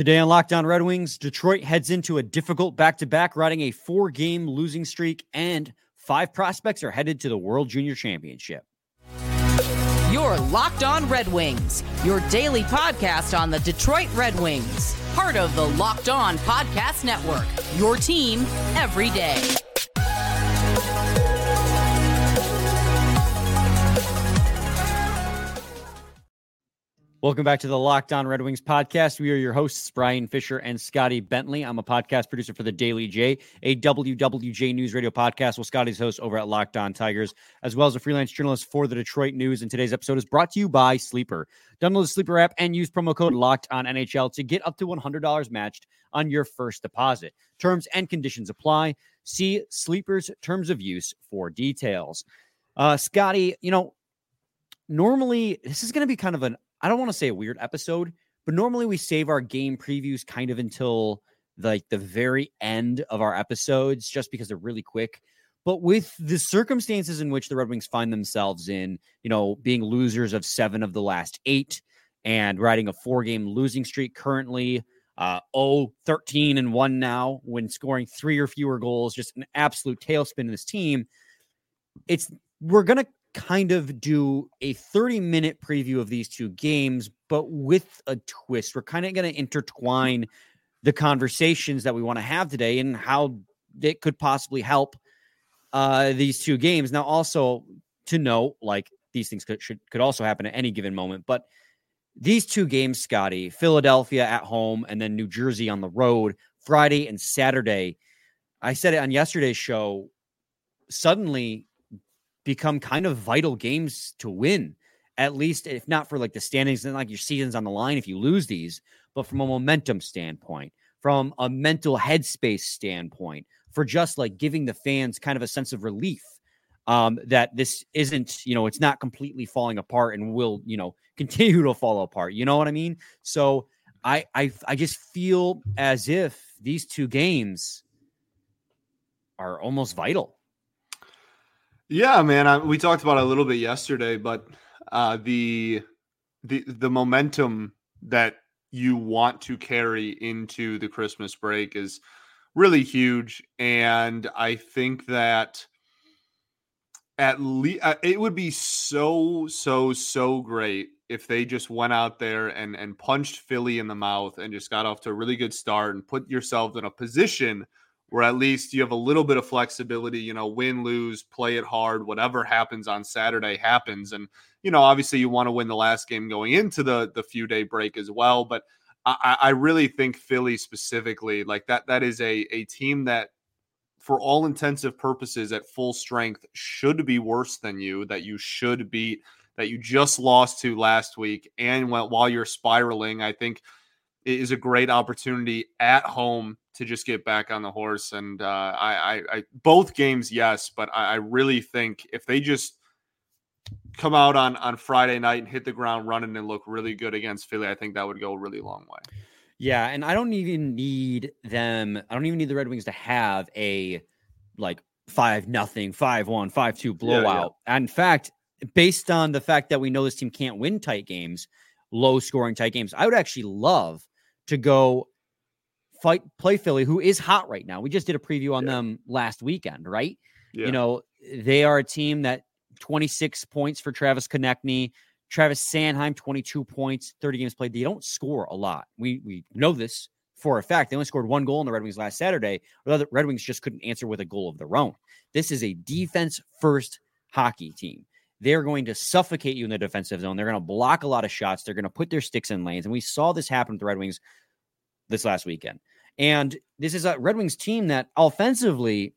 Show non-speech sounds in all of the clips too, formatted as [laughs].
Today on Locked On Red Wings, Detroit heads into a difficult back to back, riding a four game losing streak, and five prospects are headed to the World Junior Championship. Your Locked On Red Wings, your daily podcast on the Detroit Red Wings, part of the Locked On Podcast Network, your team every day. Welcome back to the Locked On Red Wings podcast. We are your hosts, Brian Fisher and Scotty Bentley. I'm a podcast producer for the Daily J, a WWJ News Radio podcast. Well, Scotty's host over at Locked On Tigers, as well as a freelance journalist for the Detroit News. And today's episode is brought to you by Sleeper. Download the Sleeper app and use promo code Locked On NHL to get up to $100 matched on your first deposit. Terms and conditions apply. See Sleeper's terms of use for details. Uh, Scotty, you know, normally this is going to be kind of an I don't want to say a weird episode, but normally we save our game previews kind of until like the very end of our episodes just because they're really quick. But with the circumstances in which the Red Wings find themselves in, you know, being losers of seven of the last eight and riding a four game losing streak currently, uh, 0 13 and 1 now when scoring three or fewer goals, just an absolute tailspin in this team. It's we're going to kind of do a 30 minute preview of these two games, but with a twist. We're kind of going to intertwine the conversations that we want to have today and how it could possibly help uh, these two games. Now, also to note, like these things could should, could also happen at any given moment, but these two games, Scotty, Philadelphia at home and then New Jersey on the road, Friday and Saturday. I said it on yesterday's show. Suddenly, become kind of vital games to win, at least if not for like the standings and like your season's on the line if you lose these, but from a momentum standpoint, from a mental headspace standpoint, for just like giving the fans kind of a sense of relief um, that this isn't, you know, it's not completely falling apart and will, you know, [laughs] continue to fall apart. You know what I mean? So I I I just feel as if these two games are almost vital yeah, man. I, we talked about it a little bit yesterday, but uh, the the the momentum that you want to carry into the Christmas break is really huge, and I think that at least uh, it would be so so so great if they just went out there and and punched Philly in the mouth and just got off to a really good start and put yourself in a position where at least you have a little bit of flexibility, you know, win, lose, play it hard, whatever happens on Saturday happens. And, you know, obviously you want to win the last game going into the the few day break as well. But I, I really think Philly specifically, like that, that is a a team that for all intensive purposes at full strength should be worse than you, that you should beat, that you just lost to last week. And while you're spiraling, I think it is a great opportunity at home to just get back on the horse. And uh, I, I, I, both games, yes, but I, I really think if they just come out on on Friday night and hit the ground running and look really good against Philly, I think that would go a really long way. Yeah, and I don't even need them. I don't even need the Red Wings to have a like five nothing, five one, five two blowout. Yeah, yeah. In fact, based on the fact that we know this team can't win tight games, low scoring tight games, I would actually love to go fight play Philly, who is hot right now. We just did a preview on yeah. them last weekend, right? Yeah. You know, they are a team that 26 points for Travis Konecny, Travis Sanheim, 22 points, 30 games played. They don't score a lot. We we know this for a fact. They only scored one goal in the Red Wings last Saturday. The Red Wings just couldn't answer with a goal of their own. This is a defense first hockey team. They're going to suffocate you in the defensive zone. They're going to block a lot of shots. They're going to put their sticks in lanes. And we saw this happen with the Red Wings this last weekend. And this is a Red Wings team that offensively,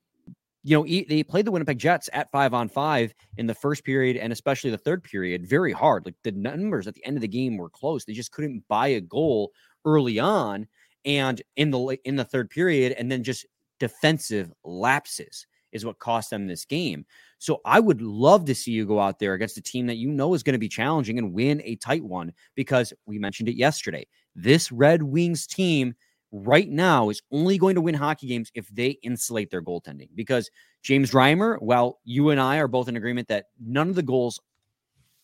you know, they played the Winnipeg Jets at five on five in the first period and especially the third period very hard. Like the numbers at the end of the game were close. They just couldn't buy a goal early on and in the in the third period and then just defensive lapses is what cost them this game. So I would love to see you go out there against a team that you know is going to be challenging and win a tight one because we mentioned it yesterday. This Red Wings team right now is only going to win hockey games if they insulate their goaltending. Because James Reimer, well, you and I are both in agreement that none of the goals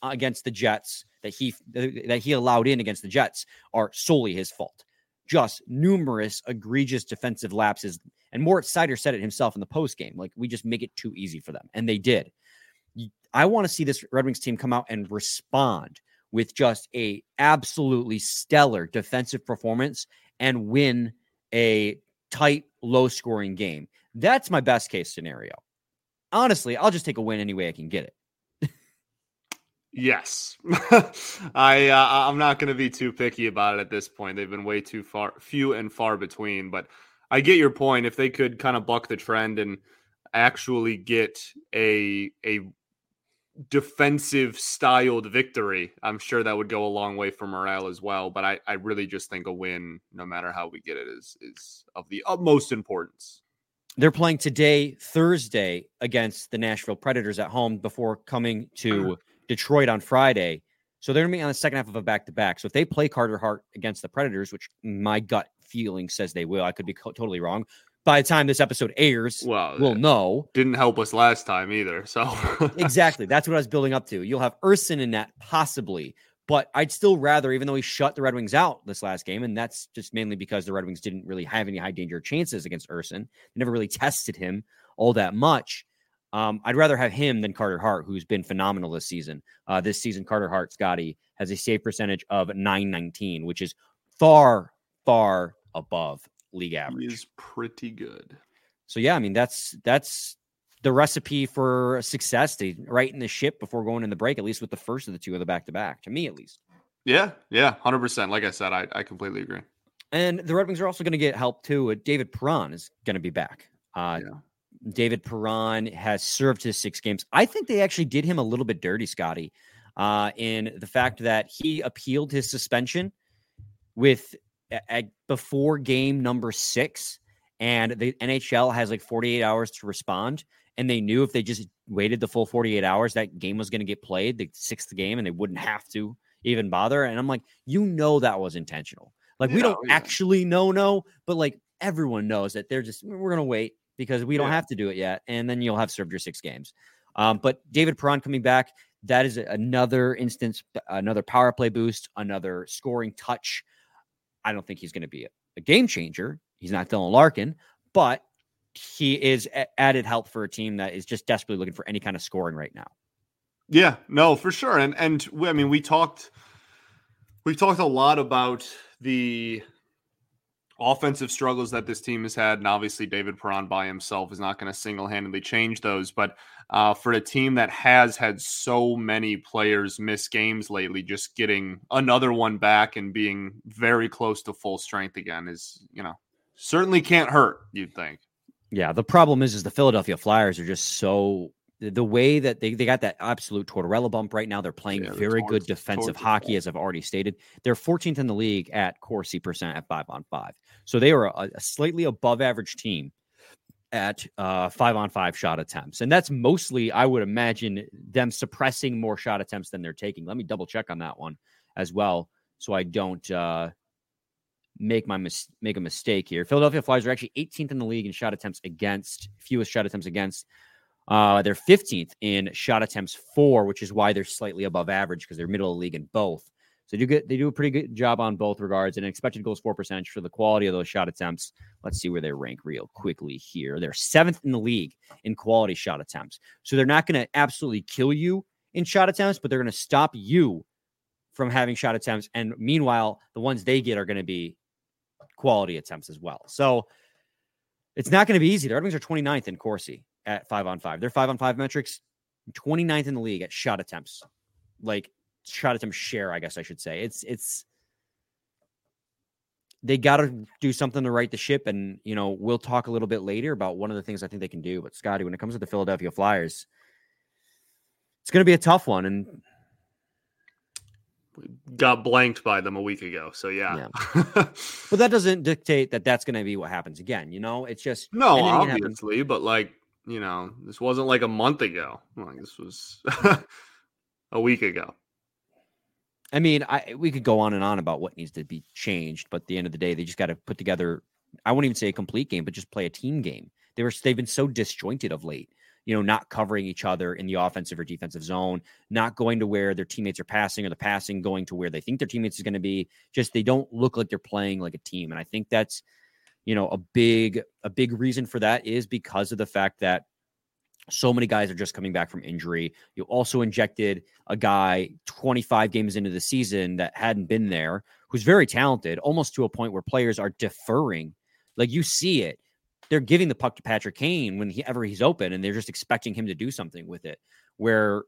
against the Jets that he that he allowed in against the Jets are solely his fault. just numerous egregious defensive lapses. And Moritz Seider said it himself in the post game. Like, we just make it too easy for them. And they did. I want to see this Red Wings team come out and respond with just a absolutely stellar defensive performance and win a tight, low scoring game. That's my best case scenario. Honestly, I'll just take a win any way I can get it. yes, [laughs] I uh, I'm not going to be too picky about it at this point. They've been way too far, few and far between. But I get your point. If they could kind of buck the trend and actually get a a defensive styled victory, I'm sure that would go a long way for morale as well. But I, I really just think a win, no matter how we get it, is is of the utmost importance. They're playing today, Thursday, against the Nashville Predators at home before coming to mm-hmm. Detroit on Friday. So they're going to be on the second half of a back to back. So if they play Carter Hart against the Predators, which my gut feeling says they will, I could be co- totally wrong by the time this episode airs, well, we'll know. Didn't help us last time either. So [laughs] exactly, that's what I was building up to. You'll have Ersson in that possibly, but I'd still rather, even though he shut the Red Wings out this last game, and that's just mainly because the Red Wings didn't really have any high danger chances against Ersson. They never really [laughs] tested him all that much. Um, I'd rather have him than Carter Hart, who's been phenomenal this season. Uh, this season, Carter Hart, Scotty, has a save percentage of 919, which is far, far above league average. is pretty good. So yeah, I mean that's that's the recipe for success to right in the ship before going in the break, at least with the first of the two of the back to back, to me at least. Yeah, yeah, hundred percent. Like I said, I, I completely agree. And the Red Wings are also going to get help too. David Perron is going to be back. Uh, yeah. David Perron has served his six games. I think they actually did him a little bit dirty, Scotty, uh, in the fact that he appealed his suspension with at, before game number six, and the NHL has like 48 hours to respond. And they knew if they just waited the full 48 hours, that game was going to get played, the sixth game, and they wouldn't have to even bother. And I'm like, you know, that was intentional. Like, we don't yeah. actually know, no, but like everyone knows that they're just, we're going to wait because we don't have to do it yet. And then you'll have served your six games. Um, but David Perron coming back, that is another instance, another power play boost, another scoring touch I don't think he's going to be a, game changer. He's not Dylan Larkin, but he is added help for a team that is just desperately looking for any kind of scoring right now. Yeah, no, for sure. And and I mean, we talked we talked a lot about the offensive struggles that this team has had, and obviously David Perron by himself is not going to single handedly change those. But uh, for a team that has had so many players miss games lately, just getting another one back and being very close to full strength again is, you know, certainly can't hurt. You'd think. Yeah, the problem is, is the Philadelphia Flyers are just so the way that they, they got that absolute Tortorella bump right now. They're playing yeah, very good defensive hockey, as I've already stated. They're 14th in the league at Corsi percent at five on five. So they are a, a slightly above average team at uh, five on five shot attempts. And that's mostly, I would imagine, them suppressing more shot attempts than they're taking. Let me double check on that one as well. So I don't uh, make my mis- make a mistake here. Philadelphia Flyers are actually 18th in the league in shot attempts against, fewest shot attempts against. Uh, they're 15th in shot attempts for, which is why they're slightly above average because they're middle of the league in both. So they do get they do a pretty good job on both regards. And expected goals for percentage for the quality of those shot attempts. Let's see where they rank real quickly here. They're seventh in the league in quality shot attempts. So they're not going to absolutely kill you in shot attempts, but they're going to stop you from having shot attempts. And meanwhile, the ones they get are going to be quality attempts as well. So it's not going to be easy. The Red Wings are 29th in Corsi at five on five. Their five on five metrics, 29th in the league at shot attempts. Like shot attempt share, I guess I should say. It's it's they got to do something to right the ship. And, you know, we'll talk a little bit later about one of the things I think they can do. But, Scotty, when it comes to the Philadelphia Flyers, it's going to be a tough one. And got blanked by them a week ago. So yeah. yeah. [laughs] but that doesn't dictate that that's going to be what happens again. You know, it's just no, obviously, but like you know, this wasn't like a month ago. Like this was [laughs] a week ago. I mean, I we could go on and on about what needs to be changed, but at the end of the day, they just got to put together. I won't even say a complete game, but just play a team game. They were they've been so disjointed of late. you know, not covering each other in the offensive or defensive zone, not going to where their teammates are passing or the passing going to where they think their teammates is going to be. Just they don't look like they're playing like a team. And I think that's, you know, a big, a big reason for that is because of the fact that so many guys are just coming back from injury. You also injected a guy 25 games into the season that hadn't been there, who's very talented, almost to a point where players are deferring. Like you see it. They're giving the puck to Patrick Kane whenever he's open, and they're just expecting him to do something with it. Where,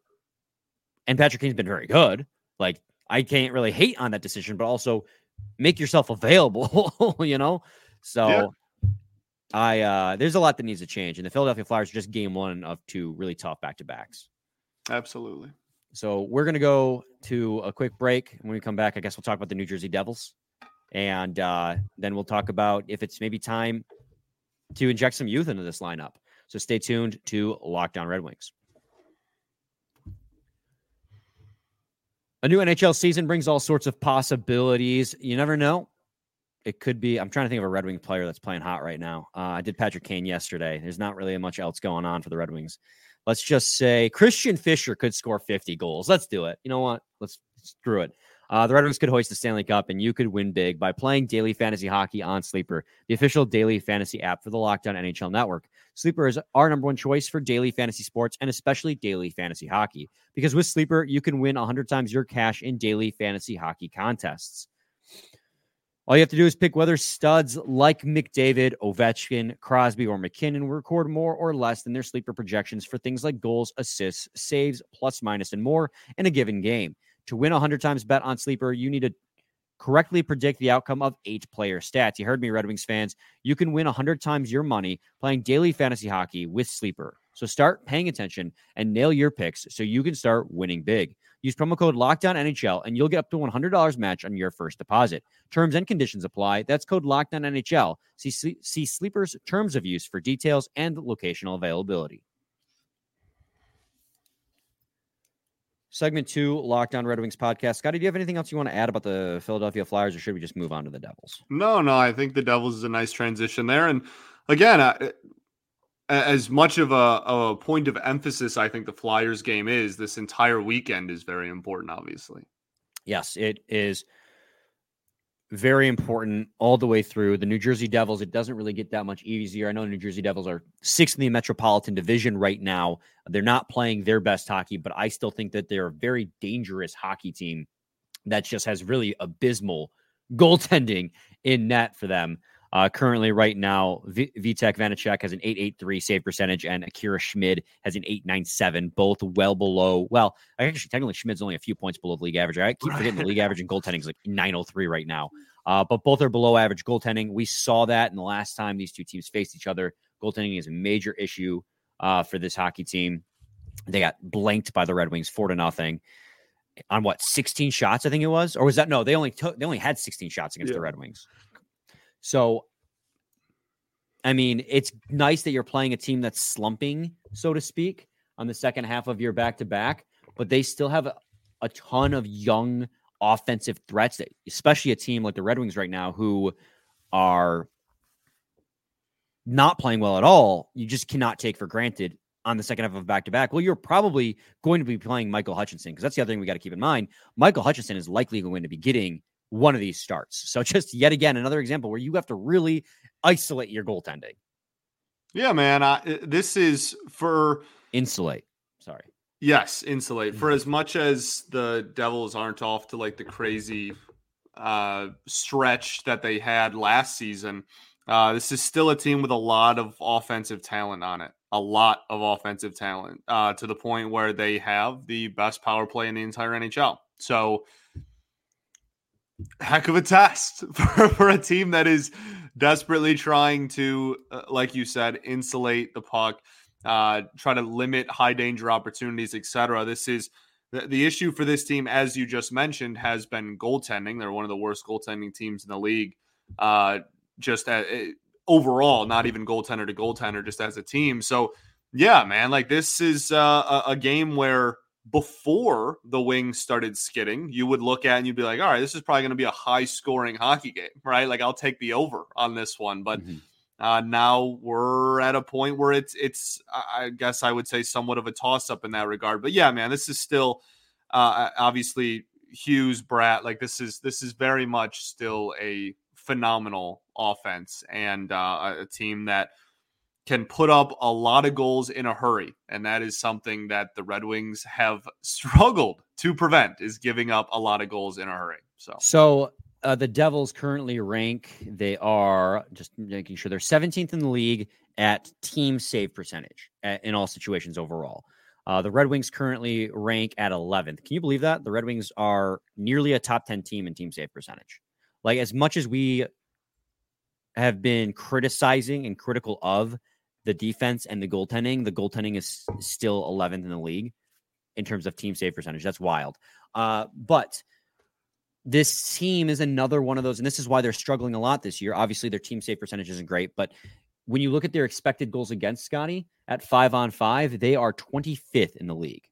and Patrick Kane's been very good. Like I can't really hate on that decision, but also make yourself [laughs] available, you know? So yeah. I uh there's a lot that needs to change, and the Philadelphia Flyers are just game one of two really tough back to backs. Absolutely. So we're gonna go to a quick break. When we come back, I guess we'll talk about the New Jersey Devils, and uh, then we'll talk about if it's maybe time to inject some youth into this lineup. So stay tuned to Locked On Red Wings. A new NHL season brings all sorts of possibilities. You never know it could be. I'm trying to think of a Red Wing player that's playing hot right now. Uh, I did Patrick Kane yesterday. There's not really much else going on for the Red Wings. Let's just say Christian Fischer could score 50 goals. Let's do it. You know what? Let's screw it. Uh, the Red Wings could hoist the Stanley Cup, and you could win big by playing daily fantasy hockey on Sleeper, the official daily fantasy app for the Locked On NHL Network. Sleeper is our number one choice for daily fantasy sports and especially daily fantasy hockey. Because with Sleeper, you can win 100 times your cash in daily fantasy hockey contests. All you have to do is pick whether studs like McDavid, Ovechkin, Crosby, or MacKinnon record more or less than their sleeper projections for things like goals, assists, saves, plus, minus, and more in a given game. To win 100 times bet on sleeper, you need to correctly predict the outcome of eight player stats. You heard me, Red Wings fans. You can win 100 times your money playing daily fantasy hockey with sleeper. So start paying attention and nail your picks so you can start winning big. Use promo code Locked On NHL and you'll get up to $100 match on your first deposit. Terms and conditions apply. That's code Locked On NHL. See, see Sleeper's terms of use for details and locational availability. Segment two, Locked On Red Wings podcast. Scotty, do you have anything else you want to add about the Philadelphia Flyers, or should we just move on to the Devils? No, no. I think the Devils is a nice transition there. And again, I, as much of a, a point of emphasis I think the Flyers game is, this entire weekend is very important, obviously. Yes, it is very important all the way through. The New Jersey Devils, it doesn't really get that much easier. I know New Jersey Devils are sixth in the Metropolitan Division right now. They're not playing their best hockey, but I still think that they're a very dangerous hockey team that just has really abysmal goaltending in net for them. Uh, currently, right now, v- Vitek Vanecek has an 883 save percentage, and Akira Schmid has an 897, both well below. Well, actually, technically, Schmid's only a few points below the league average. I keep forgetting the league average in goaltending is like 903 right now. Uh, but both are below average goaltending. We saw that in the last time these two teams faced each other. Goaltending is a major issue uh, for this hockey team. They got blanked by the Red Wings four to nothing on what 16 shots, I think it was, or was that no? They only took they only had 16 shots against yeah. the Red Wings. So, I mean, it's nice that you're playing a team that's slumping, so to speak, on the second half of your back to back, but they still have a, a ton of young offensive threats, that, especially a team like the Red Wings right now who are not playing well at all. You just cannot take for granted on the second half of back to back. Well, you're probably going to be playing Michael Hutchinson because that's the other thing we got to keep in mind. Michael Hutchinson is likely going to be getting one of these starts. So [laughs] just yet again another example where you have to really isolate your goaltending. Yeah, man. I, this is for insulate. Sorry. Yes, insulate. For mm-hmm. as much as the Devils aren't off to like the crazy uh, stretch that they had last season, uh, this is still a team with a lot of offensive talent on it. A lot of offensive talent uh, to the point where they have the best power play in the entire NHL. So heck of a test [laughs] for, for a team that is desperately trying to, uh, like you said, insulate the puck, uh, try to limit high danger opportunities, etc. This is the, the issue for this team, as you just mentioned, has been goaltending. They're one of the worst goaltending teams in the league. Uh, just overall, not even goaltender to goaltender, just as a team. So, yeah, man, like this is uh, a, a game where before the Wings started skidding, you would look at and you'd be like, all right, this is probably going to be a high scoring hockey game, right? Like I'll take the over on this one. But mm-hmm. Uh, now we're at a point where it's it's I guess I would say somewhat of a toss up in that regard. But yeah, man, this is still uh, obviously Hughes, Bratt. Like this is this is very much still a phenomenal offense and uh, a team that can put up a lot of goals in a hurry and that is something that the red wings have [laughs] struggled to prevent is giving up a lot of goals in a hurry so. So uh, the devils currently rank they are just making sure they're 17th in the league at team save percentage at, in all situations overall. Uh, the red wings currently rank at 11th can you believe that? The red wings are nearly a top 10 team in team save percentage. Like as much as we have been criticizing and critical of the defense and the goaltending, the goaltending is still 11th in the league in terms of team save percentage. That's wild. Uh, but this team is another one of those, and this is why they're struggling a lot this year. Obviously, their team save percentage isn't great, but when you look at their expected goals against Scotty at five on five, they are 25th in the league.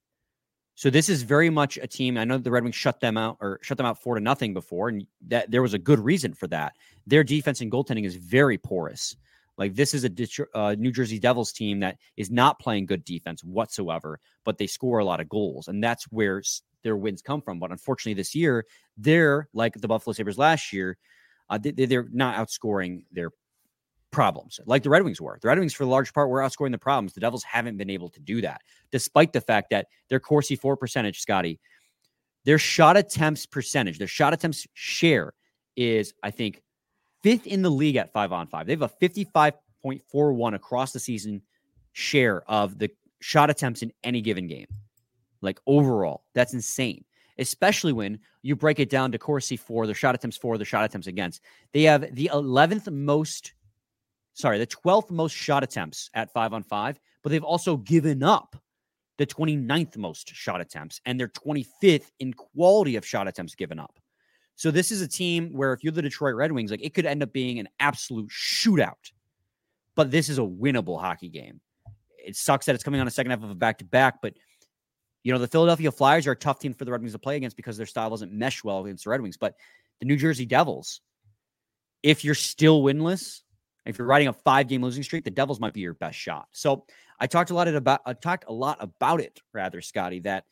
So this is very much a team. I know the Red Wings shut them out or shut them out four to nothing before, and that there was a good reason for that. Their defense and goaltending is very porous. Like this is a uh, New Jersey Devils team that is not playing good defense whatsoever, but they score a lot of goals, and that's where their wins come from. But unfortunately, this year they're like the Buffalo Sabres last year. Uh, they, are not outscoring their problems like the Red Wings were. The Red Wings, for the large part, were outscoring the problems. The Devils haven't been able to do that, despite the fact that their Corsi for percentage, Scotty, their shot attempts percentage, their shot attempts share is, I think, fifth in the league at five on five. They have a 55.41 across the season share of the shot attempts in any given game. Like overall, that's insane. Especially when you break it down to Corsi for the shot attempts for the shot attempts against. They have the 11th most, sorry, the 12th most shot attempts at five on five, but they've also given up the 29th most shot attempts and they're 25th in quality of shot attempts given up. So this is a team where if you're the Detroit Red Wings, like it could end up being an absolute shootout. But this is a winnable hockey game. It sucks that it's coming on a second half of a back to back, but you know, the Philadelphia Flyers are a tough team for the Red Wings to play against because their style doesn't mesh well against the Red Wings. But the New Jersey Devils, if you're still winless, if you're riding a five game losing streak, the Devils might be your best shot. So I talked a lot about I talked a lot about it, rather, Scotty, that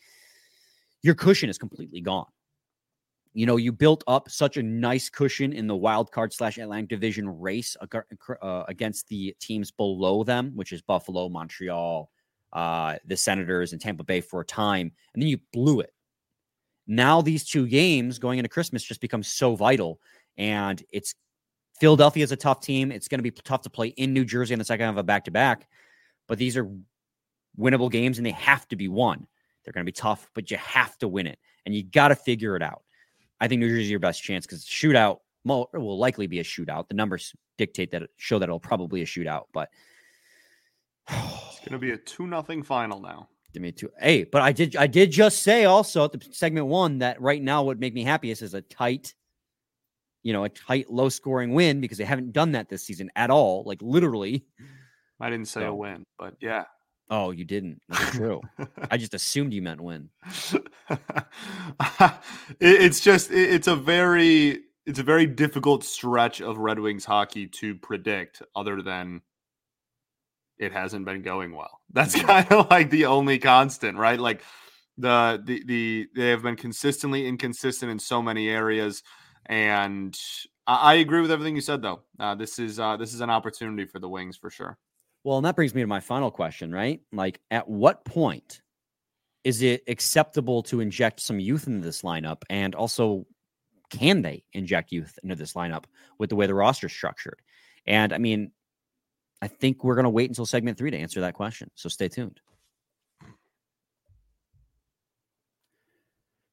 your cushion is completely gone you know, you built up such a nice cushion in the wild card slash Atlantic Division race uh, against the teams below them, which is Buffalo, Montreal, uh, the Senators, and Tampa Bay for a time, and then you blew it. Now these two games going into Christmas just become so vital, and it's Philadelphia is a tough team. It's going to be tough to play in New Jersey in the second half of a back to back, but these are winnable games, and they have to be won. They're going to be tough, but you have to win it, and you got to figure it out. I think New Jersey your best chance because shootout will likely be a shootout. The numbers dictate that show that it'll probably a shootout, but it's going to be a two nothing final now. Give me two. Hey, but I did I did just say also at the segment one that right now would make me happiest is a tight, you know, a tight low scoring win because they haven't done that this season at all. Like literally. I didn't say so. a win, but yeah, Oh, you didn't. That's true. I just assumed you meant win. [laughs] it's just it's a very it's a very difficult stretch of Red Wings hockey to predict other than it hasn't been going well. [laughs] That's mm-hmm. kind of like the only constant, right? Like the the the they have been consistently inconsistent in so many areas and I, I agree with everything you said though. Uh, this is uh, this is an opportunity for the Wings for sure. Well, and that brings me to my final question, right? Like, at what point is it acceptable to inject some youth into this lineup? And also, can they inject youth into this lineup with the way the roster is structured? And I mean, I think we're going to wait until segment three to answer that question. So stay tuned.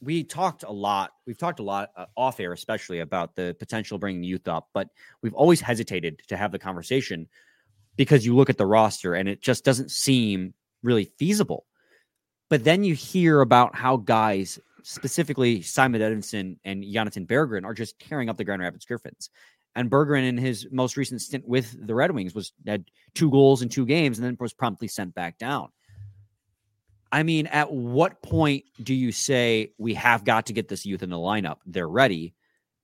we talked a lot. We've talked a lot uh, off air, especially about the potential bringing youth up, but we've always hesitated to have the conversation because you look at the roster and it just doesn't seem really feasible. But then you hear about how guys, specifically Simon Edvinsson and Jonatan Berggren, are just tearing up the Grand Rapids Griffins. And Berggren, in his most recent stint with the Red Wings, was had two goals in two games and then was promptly sent back down. I mean, at what point do you say we have got to get this youth in the lineup? They're ready.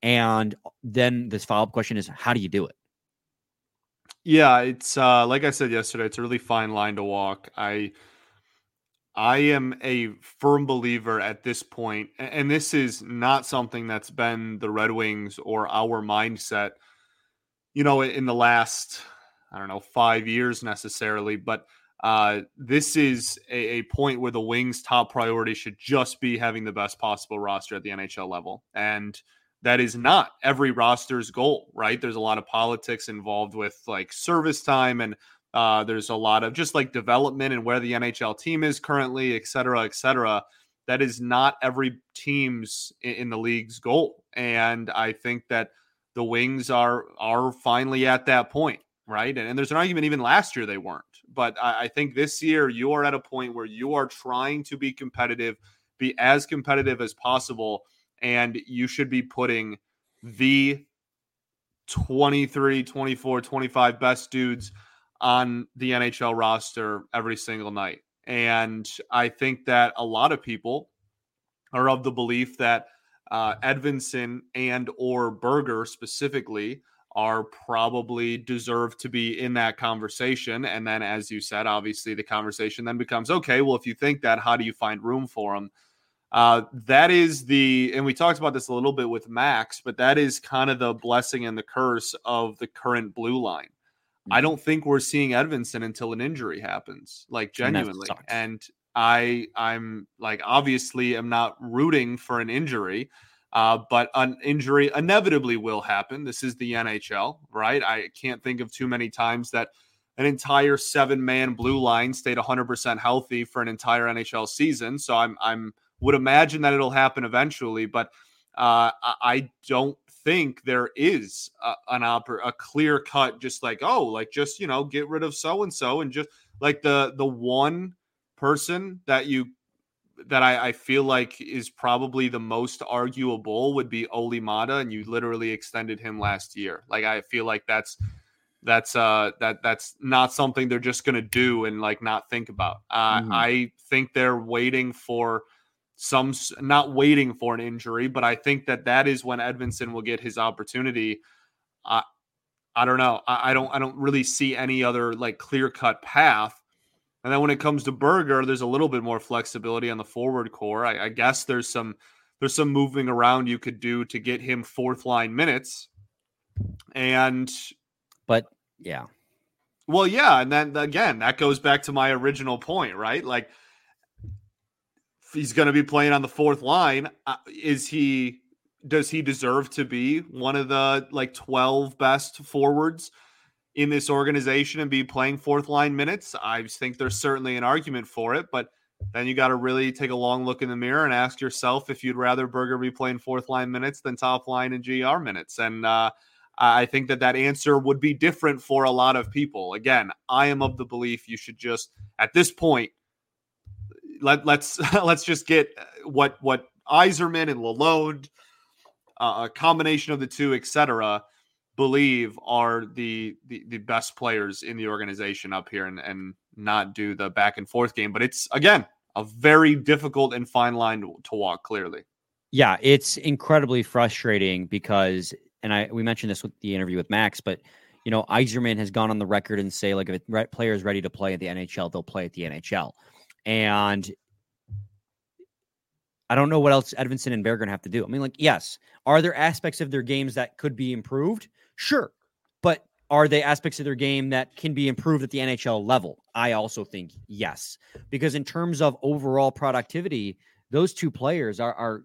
And then this follow up question is how do you do it? Yeah, it's uh like I said yesterday, it's a really fine line to walk. I I am a firm believer at this point, and this is not something that's been the Red Wings or our mindset, you know, in the last, I don't know, five years necessarily, but uh, this is a, a, point where the Wings' top priority should just be having the best possible roster at the NHL level. And that is not every roster's goal, right? There's a lot of politics involved with like service time and uh, there's a lot of just like development and where the NHL team is currently, et cetera, et cetera. That is not every team's in, in the league's goal. And I think that the Wings are are finally at that point, right? And, and there's an argument even last year they weren't. But I, I think this year you are at a point where you are trying to be competitive, be as competitive as possible, and you should be putting the 23, 24, 25 best dudes on the NHL roster every single night. And I think that a lot of people are of the belief that uh, Edvinsson and or Berggren specifically are probably deserve to be in that conversation. And then, as you said, obviously the conversation then becomes okay. Well, if you think that, how do you find room for them? Uh, that is the, and we talked about this a little bit with Max, but that is kind of the blessing and the curse of the current blue line. I mm-hmm. don't think we're seeing Edvinsson until an injury happens, like genuinely. And, and I, I'm like, obviously, I'm not rooting for an injury. Uh, but an injury inevitably will happen. This is the NHL, right? I can't think of too many times that an entire seven man blue line stayed 100% healthy for an entire NHL season. So I'm, I'm, would imagine that it'll happen eventually, but uh, I don't think there is a, an oper- a clear cut, just like, oh, like just, you know, get rid of so and so and just like the, the one person that you that I, I, feel like is probably the most arguable would be Olli Maatta, and you literally extended him last year. Like I feel like that's that's uh that that's not something they're just gonna do and like not think about. Uh, mm-hmm. I think they're waiting for some not waiting for an injury, but I think that that is when Edvinsson will get his opportunity. I I don't know. I, I don't I don't really see any other like clear cut path and then when it comes to Berggren, there's a little bit more flexibility on the forward core. I, I guess there's some there's some moving around you could do to get him fourth line minutes. And but yeah. Well, yeah, and then again, that goes back to my original point, right? Like he's going to be playing on the fourth line. Uh, is he does he deserve to be one of the like 12 best forwards in this organization and be playing fourth line minutes. I think there's certainly an argument for it, but then you got to really take a long look in the mirror and ask yourself if you'd rather Berggren be playing fourth line minutes than top line and GR minutes. And uh, I think that that answer would be different for a lot of people. Again, I am of the belief you should just at this point let let's [laughs] let's just get what what Yzerman and Lalonde, uh, a combination of the two, etc believe are the, the the best players in the organization up here and and not do the back and forth game but it's again a very difficult and fine line to, walk clearly yeah it's incredibly frustrating because and i we mentioned this with the interview with max but you know Yzerman has gone on the record and say like if a player is ready to play at the nhl they'll play at the nhl and I don't know what else Edvinsson and Berggren have to do. I mean, like, yes, are there aspects of their games that could be improved? Sure. But are they aspects of their game that can be improved at the NHL level? I also think yes. Because in terms of overall productivity, those two players are, are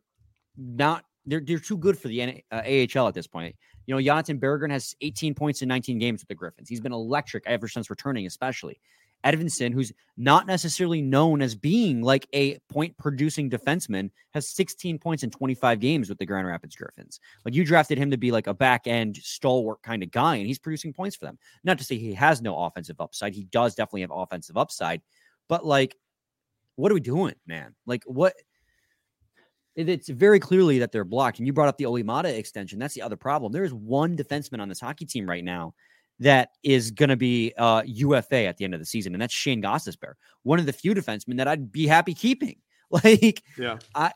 not they're they're too good for the uh, AHL at this point. You know, Jonatan Berggren has 18 points in 19 games with the Griffins. He's been electric ever since returning, especially. Edvinsson, who's not necessarily known as being like a point producing defenseman, has 16 points in 25 games with the Grand Rapids Griffins. Like you drafted him to be like a back end stalwart kind of guy, and he's producing points for them. Not to say he has no offensive upside. He does definitely have offensive upside, but like, what are we doing, man? Like, what? It's very clearly that they're blocked. And you brought up the Olli Maatta extension. That's the other problem. There is one defenseman on this hockey team right now that is going to be uh, UFA at the end of the season, and that's Shane Gostisbehere, one of the few defensemen that I'd be happy keeping. [laughs] Like, yeah, I,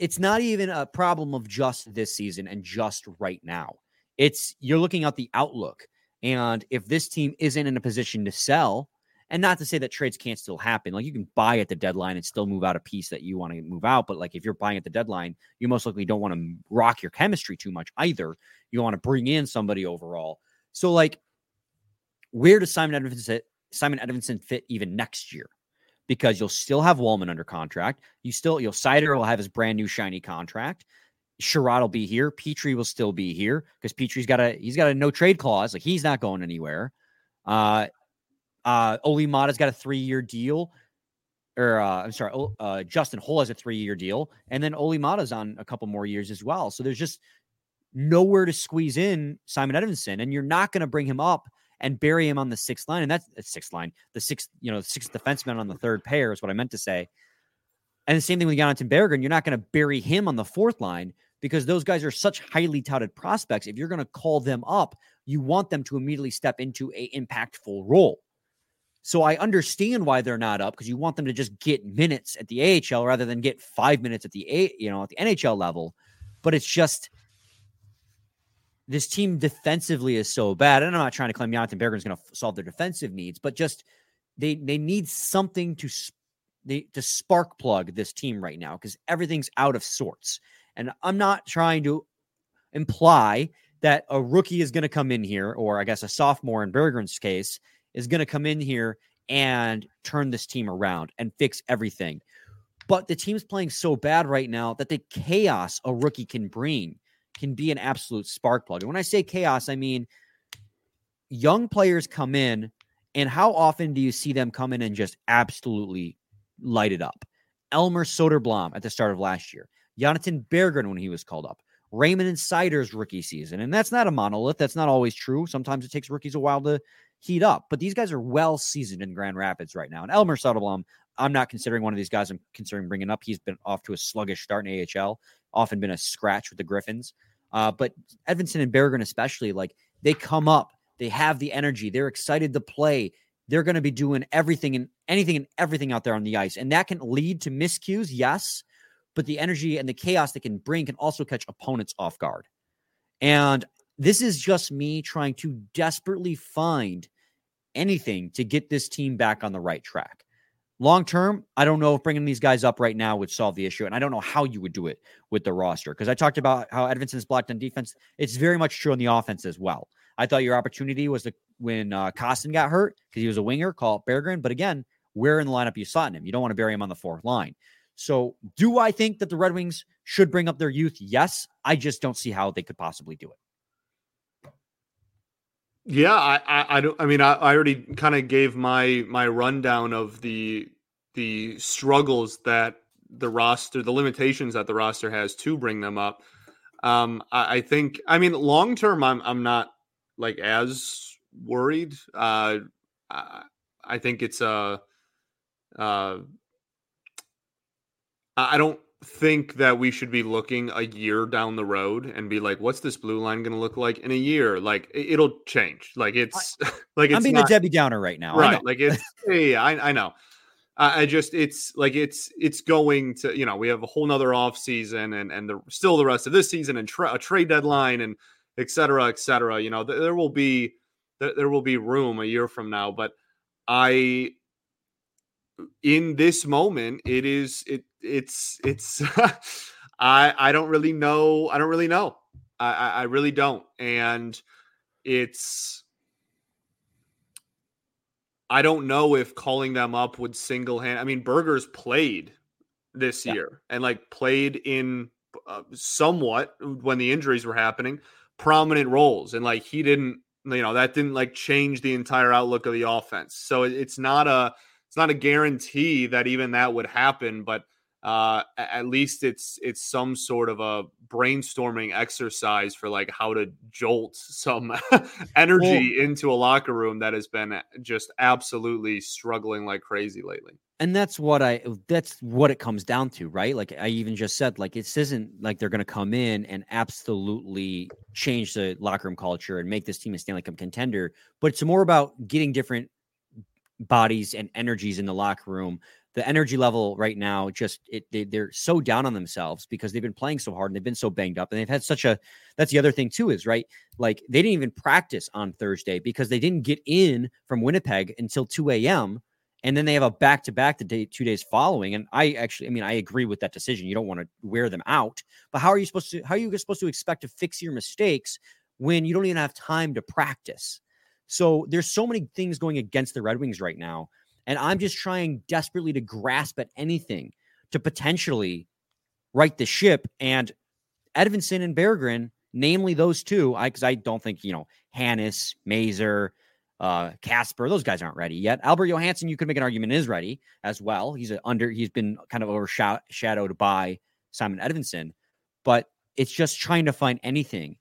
it's not even a problem of just this season and just right now. It's you're looking at the outlook, and if this team isn't in a position to sell, and not to say that trades can't still happen, like you can buy at the deadline and still move out a piece that you want to move out, but like if you're buying at the deadline, you most likely don't want to rock your chemistry too much either. You want to bring in somebody overall so, like, where does Simon Edvinsson Simon Edvinsson fit even next year? Because you'll still have Walman under contract. You still you'll Seider will have his brand new shiny contract. Chiarot will be here. Petry will still be here because Petry's got a he's got a no trade clause. Like he's not going anywhere. Uh uh Olli Maatta's got a three year deal. Or uh, I'm sorry, uh, Justin Holl has a three year deal, and then Olli Maatta's on a couple more years as well. So there's just nowhere to squeeze in Simon Edvinsson, and you're not going to bring him up and bury him on the sixth line. And that's the sixth line, the sixth, you know, sixth defenseman on the third pair is what I meant to say. And the same thing with Jonatan Berggren. You're not going to bury him on the fourth line because those guys are such highly touted prospects. If you're going to call them up, you want them to immediately step into a impactful role. So I understand why they're not up because you want them to just get minutes at the AHL rather than get five minutes at the A, you know, at the NHL level. But it's just this team defensively is so bad. And I'm not trying to claim Jonatan Berggren is going to solve their defensive needs, but just they they need something to they, to spark plug this team right now because everything's out of sorts. And I'm not trying to imply that a rookie is going to come in here, or I guess a sophomore in Berggren's case is going to come in here and turn this team around and fix everything. But the team's playing so bad right now that the chaos a rookie can bring can be an absolute spark plug. And when I say chaos, I mean young players come in, and how often do you see them come in and just absolutely light it up? Elmer Soderblom at the start of last year, Jonatan Berggren when he was called up, Raymond and Seider's rookie season. And that's not a monolith. That's not always true. Sometimes it takes rookies a while to heat up, but these guys are well seasoned in Grand Rapids right now. And Elmer Soderblom, I'm not considering one of these guys I'm considering bringing up. He's been off to a sluggish start in AHL, often been a scratch with the Griffins. Uh, but Edvinsson and Berggren, especially, like they come up, they have the energy, they're excited to play. They're going to be doing everything and anything and everything out there on the ice. And that can lead to miscues, yes, but the energy and the chaos that can bring can also catch opponents off guard. And this is just me trying to desperately find anything to get this team back on the right track. Long term, I don't know if bringing these guys up right now would solve the issue. And I don't know how you would do it with the roster because I talked about how Edvinsson is blocked on defense. It's very much true on the offense as well. I thought your opportunity was to, when uh, Kostin got hurt because he was a winger, call it Berggren. But again, where in the lineup you slotting him? You don't want to bury him on the fourth line. So, do I think that the Red Wings should bring up their youth? Yes. I just don't see how they could possibly do it. Yeah, I, I, I don't. I mean, I, I already kind of gave my my rundown of the the struggles that the roster, the limitations that the roster has to bring them up. Um, I, I think, I mean, long term, I'm I'm not like as worried. Uh, I, I think it's a. Uh, I don't think that we should be looking a year down the road and be like, what's this blue line going to look like in a year? Like it'll change. Like it's I, [laughs] like it's I'm being not, a Debbie Downer right now. Right. Like it's yeah, I, I know. I just it's like it's it's going to you know we have a whole nother off season and and the, still the rest of this season and tra- a trade deadline and et cetera et cetera. You know th- there will be th- there will be room a year from now but I in this moment it is it it's it's [laughs] I I don't really know I don't really know. I I really don't. And it's I don't know if calling them up would single hand. I mean, Burgers played this yeah. year and like played in uh, somewhat when the injuries were happening, prominent roles, and like he didn't, you know, that didn't like change the entire outlook of the offense. So it's not a it's not a guarantee that even that would happen, but uh, at least it's it's some sort of a brainstorming exercise for like how to jolt some [laughs] energy well, into a locker room that has been just absolutely struggling like crazy lately. And that's what I that's what it comes down to, right? Like I even just said, like this isn't like they're gonna come in and absolutely change the locker room culture and make this team a Stanley Cup contender, but it's more about getting different bodies and energies in the locker room the energy level right now just it they, they're so down on themselves because they've been playing so hard and they've been so banged up and they've had such a that's the other thing too is right like they didn't even practice on thursday because they didn't get in from winnipeg until 2 a.m and then they have a back to back the day two days following and i actually i mean i agree with that decision you don't want to wear them out but how are you supposed to how are you supposed to expect to fix your mistakes when you don't even have time to practice? So there's so many things going against the red wings right now and I'm just trying desperately to grasp at anything to potentially right the ship. And Edvinsson and Berggren, namely those two, I because I don't think, you know, Hannes, Mazur, uh, Kasper, those guys aren't ready yet. Albert Johansson, you could make an argument is ready as well. He's a under, he's been kind of overshadowed by Simon Edvinsson, but it's just trying to find anything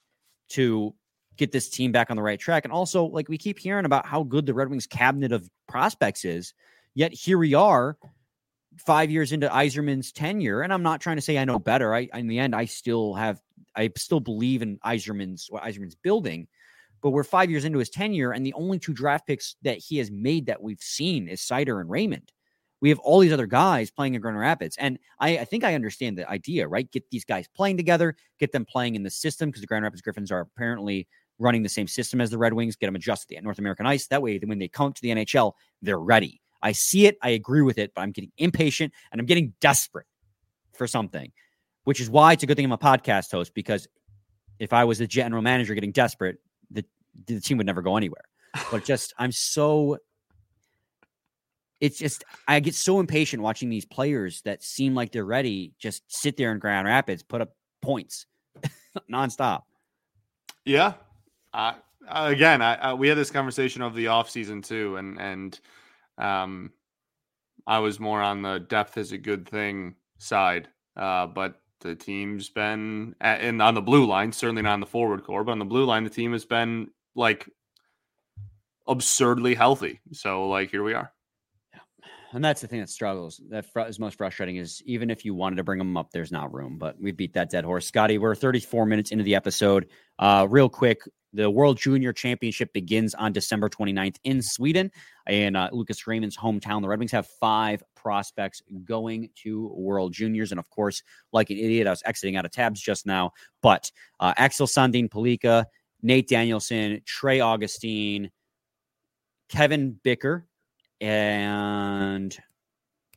to get this team back on the right track. And also, like we keep hearing about how good the Red Wings cabinet of prospects is, yet here we are five years into Yzerman's tenure. And I'm not trying to say I know better. I in the end, I still have I still believe in Yzerman's what Yzerman's building. But we're five years into his tenure, and the only two draft picks that he has made that we've seen is Seider and Raymond. We have all these other guys playing in Grand Rapids. And I, I think I understand the idea, right? Get these guys playing together, get them playing in the system because the Grand Rapids Griffins are apparently running the same system as the Red Wings, get them adjusted to North American ice. That way, when they come to the NHL, they're ready. I see it, I agree with it, but I'm getting impatient and I'm getting desperate for something, which is why it's a good thing I'm a podcast host because if I was the general manager getting desperate, the, the team would never go anywhere. But just, [laughs] I'm so it's just I get so impatient watching these players that seem like they're ready just sit there in Grand Rapids, put up points [laughs] nonstop. Yeah, uh, again, I, I, we had this conversation of the off season too, and and um, I was more on the depth is a good thing side, uh, but the team's been and on the blue line, certainly not on the forward core, but on the blue line, the team has been like absurdly healthy. So like here we are. And that's the thing that struggles that fr- is most frustrating is even if you wanted to bring them up there's not room but we beat that dead horse. Scotty we're 34 minutes into the episode. Uh real quick the world junior championship begins on december 29th in sweden in uh, lucas raymond's hometown the red wings have five prospects going to world juniors and of course like an idiot i was exiting out of tabs just now but uh, axel sandin Pellikka, nate danielson trey augustine kevin bicker and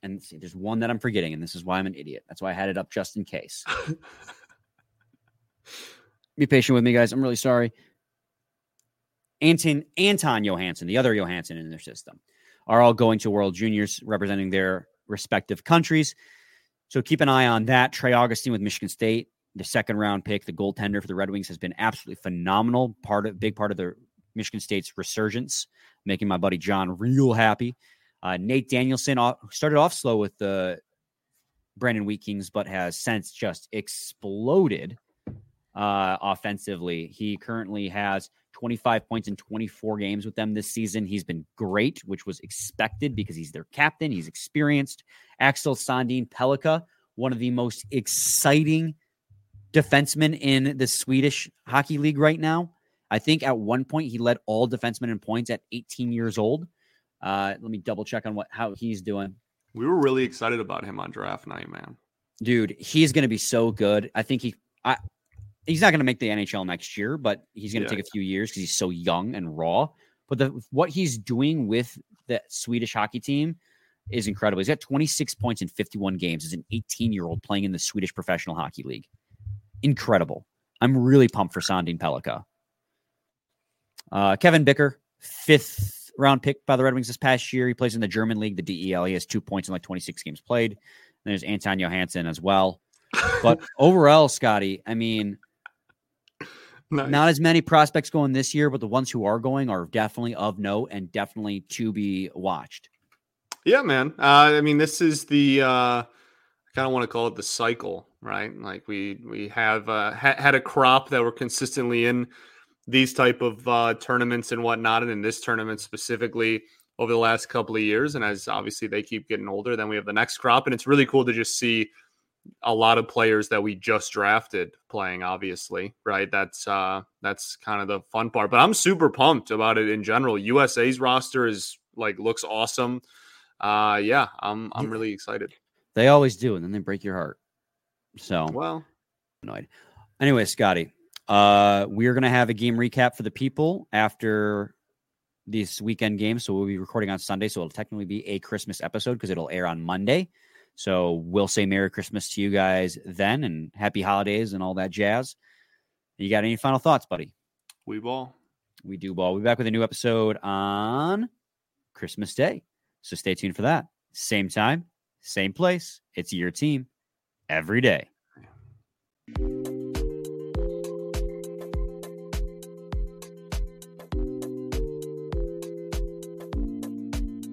and see, there's one that I'm forgetting, and this is why I'm an idiot. That's why I had it up just in case. [laughs] Be patient with me, guys. I'm really sorry. Anton Anton Johansson, the other Johansson in their system, are all going to World Juniors representing their respective countries. So keep an eye on that. Trey Augustine with Michigan State, the second round pick, the goaltender for the Red Wings, has been absolutely phenomenal. Part of big part of the Michigan State's resurgence, making my buddy John real happy. Uh, Nate Danielson started off slow with the Brandon Wheat Kings, but has since just exploded uh, offensively. He currently has 25 points in 24 games with them this season. He's been great, which was expected because he's their captain. He's experienced. Axel Sandin Pellikka, one of the most exciting defensemen in the Swedish hockey league right now. I think at one point he led all defensemen in points at 18 years old. Uh, let me double check on what how he's doing. We were really excited about him on draft night, man. Dude, he's going to be so good. I think he, I, he's not going to make the NHL next year, but he's going to yeah. take a few years because he's so young and raw. But the what he's doing with the Swedish hockey team is incredible. He's got 26 points in 51 games as an 18 year old playing in the Swedish Professional Hockey League. Incredible. I'm really pumped for Sandin Pellikka. Uh, Kevin Bicker, fifth round pick by the Red Wings this past year. He plays in the German league, the DEL. He has two points in like 26 games played. And there's Anton Johansson as well. But [laughs] overall, Scotty, I mean, Nice. not as many prospects going this year, but the ones who are going are definitely of note and definitely to be watched. Yeah, man. Uh, I mean, this is the uh, I kind of want to call it the cycle, right? Like we we have uh, ha- had a crop that were consistently in these type of uh, tournaments and whatnot, and in this tournament specifically over the last couple of years. And as obviously they keep getting older, then we have the next crop, and it's really cool to just see a lot of players that we just drafted playing obviously right that's uh that's kind of the fun part but i'm super pumped about it in general usa's roster is like looks awesome uh yeah i'm i'm really excited They always do, and then they break your heart. So well annoyed. Anyway, Scotty, uh, we are going to have a game recap for the people after this weekend game. So we'll be recording on Sunday. So it'll technically be a Christmas episode because it'll air on Monday. So we'll say Merry Christmas to you guys then and Happy Holidays and all that jazz. You got any final thoughts, buddy? we ball We do ball. We'll be back with a new episode on Christmas Day. So stay tuned for that. Same time, same place. It's your team every day.